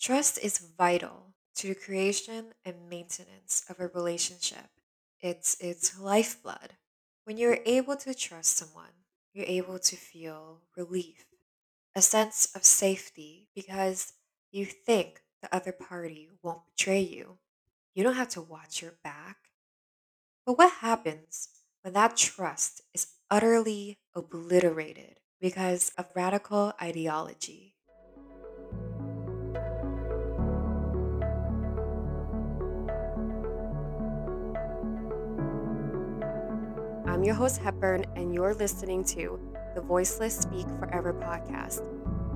Trust is vital to the creation and maintenance of a relationship. It's its lifeblood. When you're able to trust someone, you're able to feel relief, a sense of safety because you think the other party won't betray you. You don't have to watch your back. But what happens when that trust is utterly obliterated because of radical ideology? I'm your host, Hepburn, and you're listening to the Voiceless Speak Forever podcast,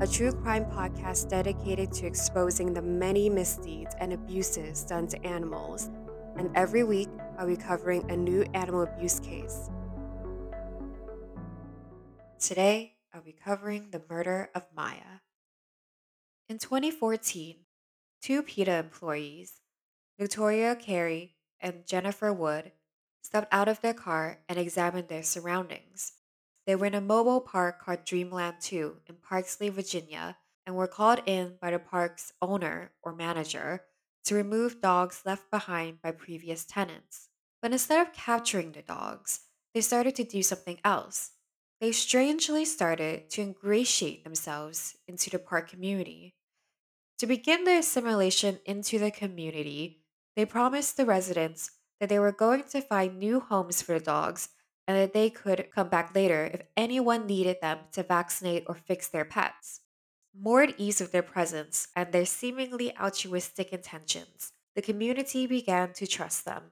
a true crime podcast dedicated to exposing the many misdeeds and abuses done to animals. And every week, I'll be covering a new animal abuse case. Today, I'll be covering the murder of Maya. In 2014, two PETA employees, Victoria Carey and Jennifer Wood, stepped out of their car and examined their surroundings. They were in a mobile park called Dreamland 2 in Parksley, Virginia, and were called in by the park's owner or manager to remove dogs left behind by previous tenants. But instead of capturing the dogs, they started to do something else. They strangely started to ingratiate themselves into the park community. To begin their assimilation into the community, they promised the residents that they were going to find new homes for the dogs and that they could come back later if anyone needed them to vaccinate or fix their pets. More at ease with their presence and their seemingly altruistic intentions, the community began to trust them.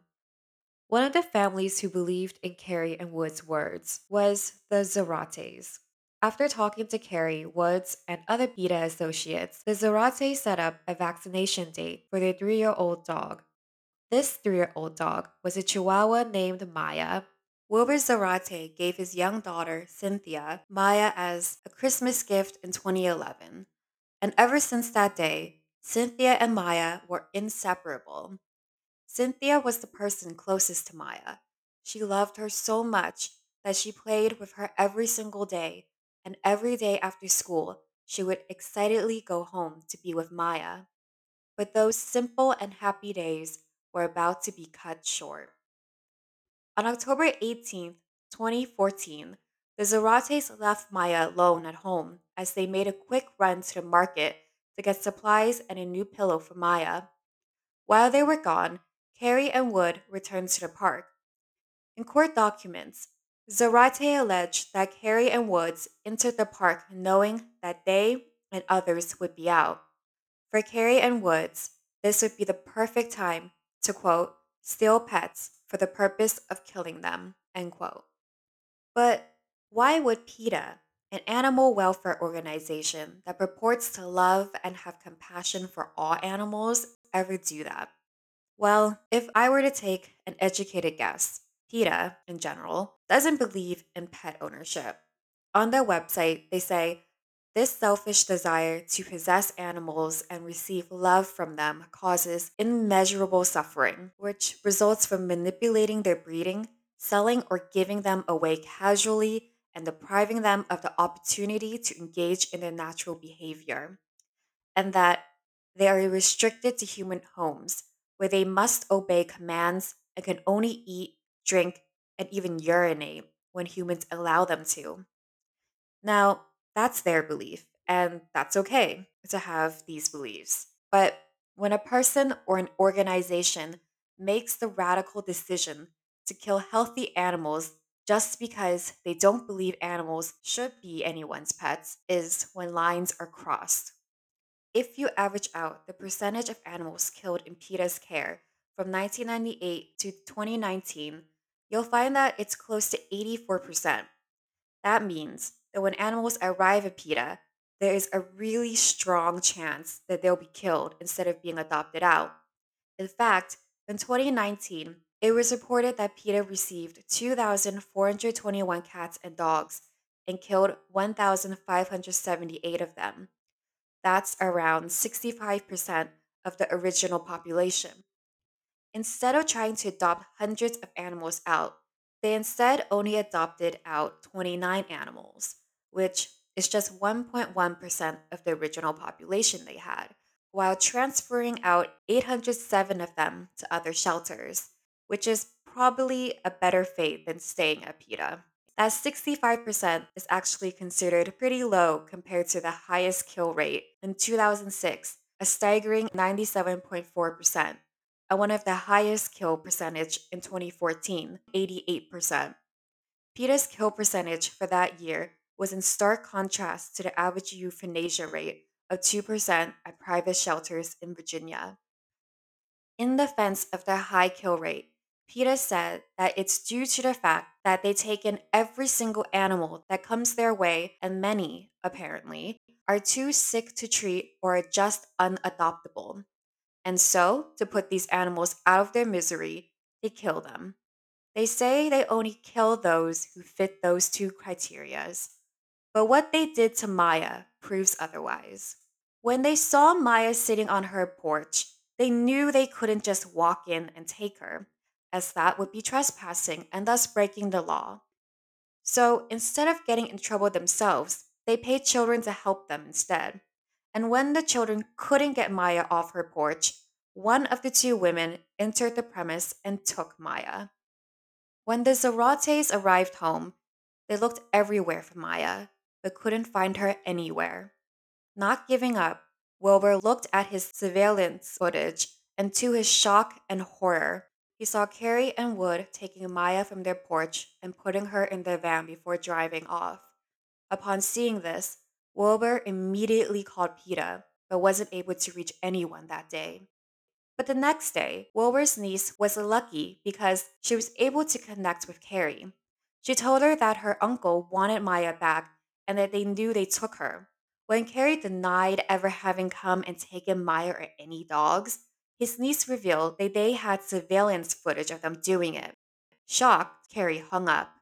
One of the families who believed in Carey and Wood's words was the Zarates. After talking to Carey, Woods, and other PETA associates, the Zarates set up a vaccination date for their three year old dog, this three year old dog was a chihuahua named Maya. Wilbur Zarate gave his young daughter, Cynthia, Maya as a Christmas gift in 2011. And ever since that day, Cynthia and Maya were inseparable. Cynthia was the person closest to Maya. She loved her so much that she played with her every single day, and every day after school, she would excitedly go home to be with Maya. But those simple and happy days were about to be cut short. On October 18, 2014, the Zarates left Maya alone at home as they made a quick run to the market to get supplies and a new pillow for Maya. While they were gone, Carey and Wood returned to the park. In court documents, Zarate alleged that Carey and Woods entered the park knowing that they and others would be out. For Carey and Woods, this would be the perfect time to quote, steal pets for the purpose of killing them, end quote. But why would PETA, an animal welfare organization that purports to love and have compassion for all animals, ever do that? Well, if I were to take an educated guess, PETA, in general, doesn't believe in pet ownership. On their website, they say this selfish desire to possess animals and receive love from them causes immeasurable suffering, which results from manipulating their breeding, selling or giving them away casually, and depriving them of the opportunity to engage in their natural behavior. And that they are restricted to human homes, where they must obey commands and can only eat, drink, and even urinate when humans allow them to. Now, that's their belief, and that's okay to have these beliefs. But when a person or an organization makes the radical decision to kill healthy animals just because they don't believe animals should be anyone's pets is when lines are crossed. If you average out the percentage of animals killed in PETA's care from 1998 to 2019, you'll find that it's close to 84%. That means that when animals arrive at PETA, there is a really strong chance that they'll be killed instead of being adopted out. In fact, in 2019, it was reported that PETA received 2,421 cats and dogs and killed 1,578 of them. That's around 65% of the original population. Instead of trying to adopt hundreds of animals out, they instead only adopted out 29 animals which is just 1.1% of the original population they had, while transferring out 807 of them to other shelters, which is probably a better fate than staying at PETA. That 65% is actually considered pretty low compared to the highest kill rate in 2006, a staggering 97.4%, and one of the highest kill percentage in 2014, 88%. PETA's kill percentage for that year was in stark contrast to the average euthanasia rate of 2% at private shelters in Virginia. In defense of their high kill rate, PETA said that it's due to the fact that they take in every single animal that comes their way, and many, apparently, are too sick to treat or are just unadoptable. And so, to put these animals out of their misery, they kill them. They say they only kill those who fit those two criterias. But what they did to Maya proves otherwise. When they saw Maya sitting on her porch, they knew they couldn't just walk in and take her, as that would be trespassing and thus breaking the law. So instead of getting in trouble themselves, they paid children to help them instead. And when the children couldn't get Maya off her porch, one of the two women entered the premise and took Maya. When the Zarates arrived home, they looked everywhere for Maya, but couldn't find her anywhere. Not giving up, Wilbur looked at his surveillance footage, and to his shock and horror, he saw Carey and Wood taking Maya from their porch and putting her in their van before driving off. Upon seeing this, Wilbur immediately called PETA, but wasn't able to reach anyone that day. But the next day, Wilbur's niece was lucky because she was able to connect with Carey. She told her that her uncle wanted Maya back and that they knew they took her. When Carey denied ever having come and taken Maya or any dogs, his niece revealed that they had surveillance footage of them doing it. Shocked, Carey hung up.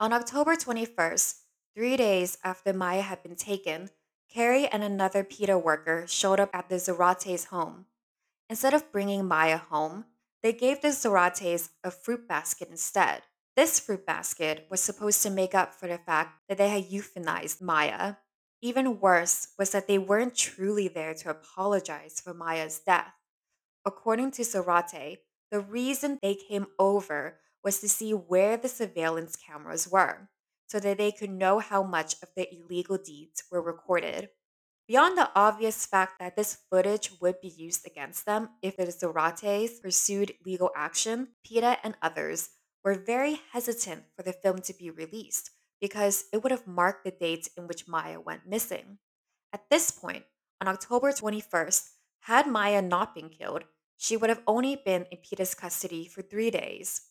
On October 21st, three days after Maya had been taken, Carey and another PETA worker showed up at the Zarates' home. Instead of bringing Maya home, they gave the Zarates a fruit basket instead. This fruit basket was supposed to make up for the fact that they had euthanized Maya. Even worse was that they weren't truly there to apologize for Maya's death. According to Zarate, the reason they came over was to see where the surveillance cameras were, so that they could know how much of their illegal deeds were recorded. Beyond the obvious fact that this footage would be used against them if the Zarates pursued legal action, PETA and others were very hesitant for the film to be released because it would have marked the date in which Maya went missing. At this point, on October 21st, had Maya not been killed, she would have only been in PETA's custody for three days.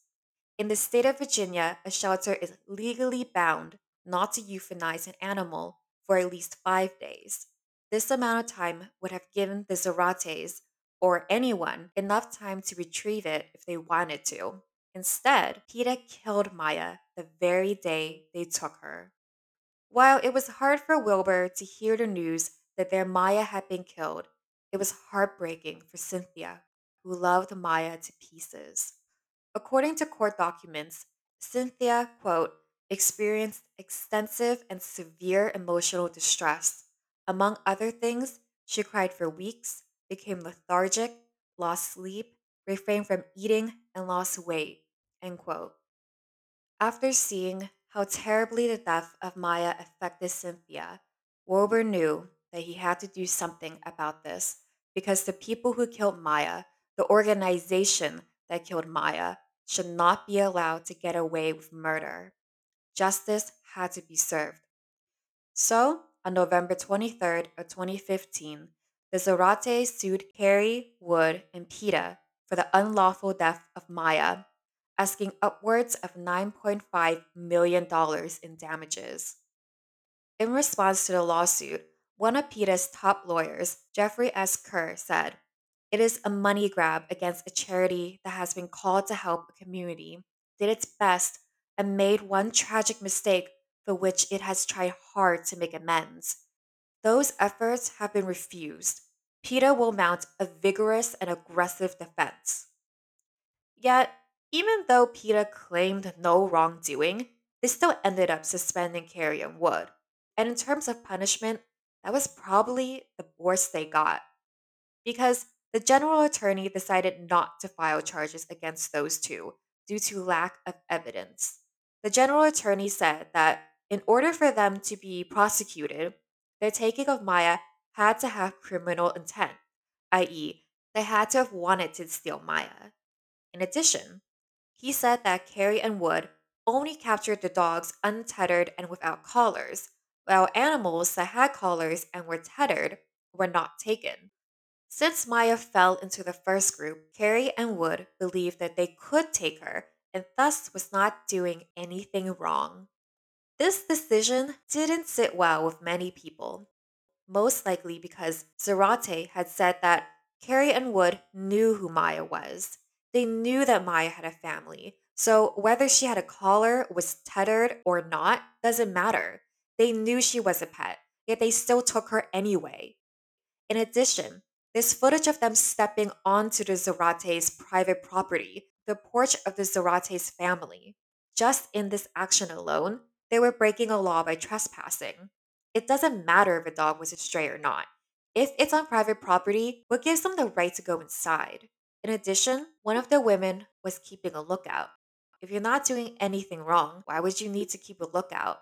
In the state of Virginia, a shelter is legally bound not to euthanize an animal for at least five days. This amount of time would have given the Zarates or anyone enough time to retrieve it if they wanted to. Instead, PETA killed Maya the very day they took her. While it was hard for Wilbur to hear the news that their Maya had been killed, it was heartbreaking for Cynthia, who loved Maya to pieces. According to court documents, Cynthia, quote, experienced extensive and severe emotional distress. Among other things, she cried for weeks, became lethargic, lost sleep, refrained from eating, and lost weight. End quote. After seeing how terribly the death of Maya affected Cynthia, Wilbur knew that he had to do something about this because the people who killed Maya, the organization that killed Maya, should not be allowed to get away with murder. Justice had to be served. So, on November 23rd of 2015, the Zarates sued Carey, Wood, and PETA for the unlawful death of Maya, asking upwards of $9.5 million in damages. In response to the lawsuit, one of PETA's top lawyers, Jeffrey S. Kerr, said, It is a money grab against a charity that has been called to help a community, did its best, and made one tragic mistake for which it has tried hard to make amends. Those efforts have been refused. PETA will mount a vigorous and aggressive defense. Yet, even though PETA claimed no wrongdoing, they still ended up suspending Carey and Wood. And in terms of punishment, that was probably the worst they got. because the general attorney decided not to file charges against those two due to lack of evidence. The general attorney said that in order for them to be prosecuted, their taking of Maya had to have criminal intent, i.e., they had to have wanted to steal Maya. In addition, he said that Carey and Wood only captured the dogs untethered and without collars, while animals that had collars and were tethered were not taken. Since Maya fell into the first group, Carey and Wood believed that they could take her and thus was not doing anything wrong. This decision didn't sit well with many people, most likely because Zarate had said that Carey and Wood knew who Maya was. They knew that Maya had a family, so whether she had a collar, was tethered, or not doesn't matter. They knew she was a pet, yet they still took her anyway. In addition, there's footage of them stepping onto the Zarate's private property, the porch of the Zarate's family. Just in this action alone, they were breaking a law by trespassing. It doesn't matter if a dog was a stray or not. If it's on private property, what gives them the right to go inside? In addition, one of the women was keeping a lookout. If you're not doing anything wrong, why would you need to keep a lookout?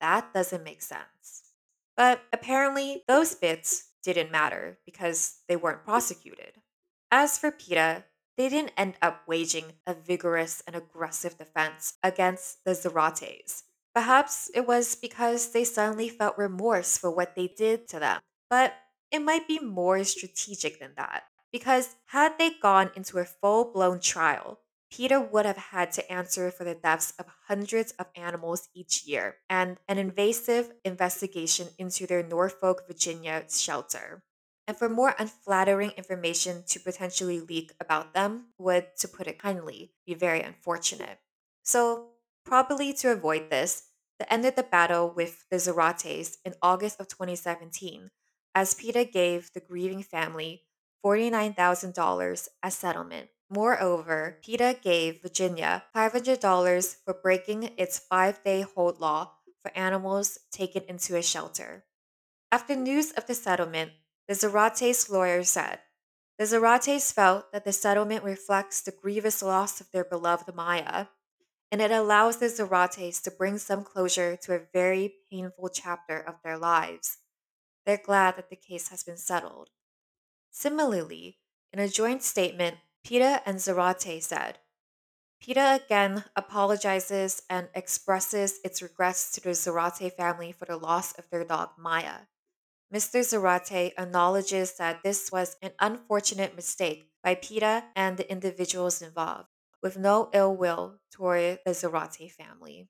That doesn't make sense. But apparently, those bits didn't matter because they weren't prosecuted. As for PETA, they didn't end up waging a vigorous and aggressive defense against the Zarates. Perhaps it was because they suddenly felt remorse for what they did to them, but it might be more strategic than that. Because had they gone into a full blown trial, PETA would have had to answer for the deaths of hundreds of animals each year and an invasive investigation into their Norfolk, Virginia shelter. And for more unflattering information to potentially leak about them would, to put it kindly, be very unfortunate. So, probably to avoid this, they ended the battle with the Zarates in August of 2017 as PETA gave the grieving family $49,000 as settlement. Moreover, PETA gave Virginia $500 for breaking its five day hold law for animals taken into a shelter. After news of the settlement, the Zarates lawyer said, The Zarates felt that the settlement reflects the grievous loss of their beloved Maya, and it allows the Zarates to bring some closure to a very painful chapter of their lives. They're glad that the case has been settled. Similarly, in a joint statement, PETA and Zarate said, PETA again apologizes and expresses its regrets to the Zarate family for the loss of their dog Maya. Mr. Zarate acknowledges that this was an unfortunate mistake by PETA and the individuals involved, with no ill will toward the Zarate family.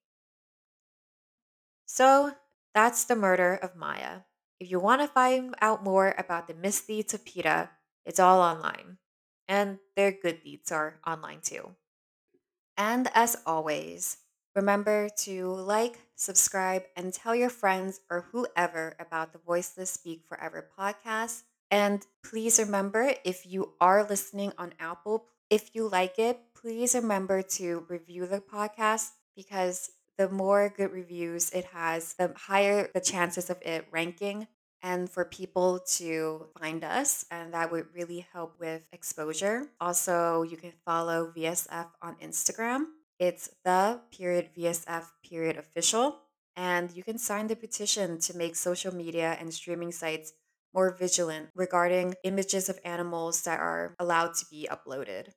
So, that's the murder of Maya. If you want to find out more about the misdeeds of PETA, it's all online. And their good deeds are online too. And as always, remember to like, subscribe, and tell your friends or whoever about the Voiceless Speak Forever podcast. And please remember if you are listening on Apple, if you like it, please remember to review the podcast because the more good reviews it has, the higher the chances of it ranking and for people to find us. And that would really help with exposure. Also, you can follow VSF on Instagram. It's the period VSF period official. And you can sign the petition to make social media and streaming sites more vigilant regarding images of animals that are allowed to be uploaded.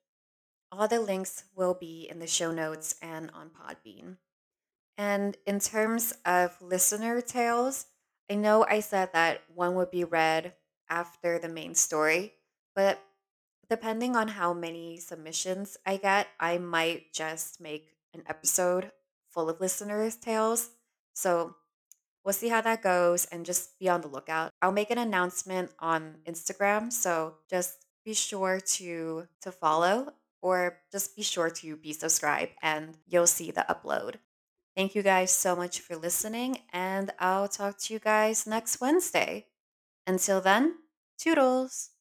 All the links will be in the show notes and on Podbean. And in terms of listener tales, I know I said that one would be read after the main story, but depending on how many submissions I get, I might just make an episode full of listeners' tales. So we'll see how that goes and just be on the lookout. I'll make an announcement on Instagram, so just be sure to to follow or just be sure to be subscribed and you'll see the upload. Thank you guys so much for listening, and I'll talk to you guys next Wednesday. Until then, toodles.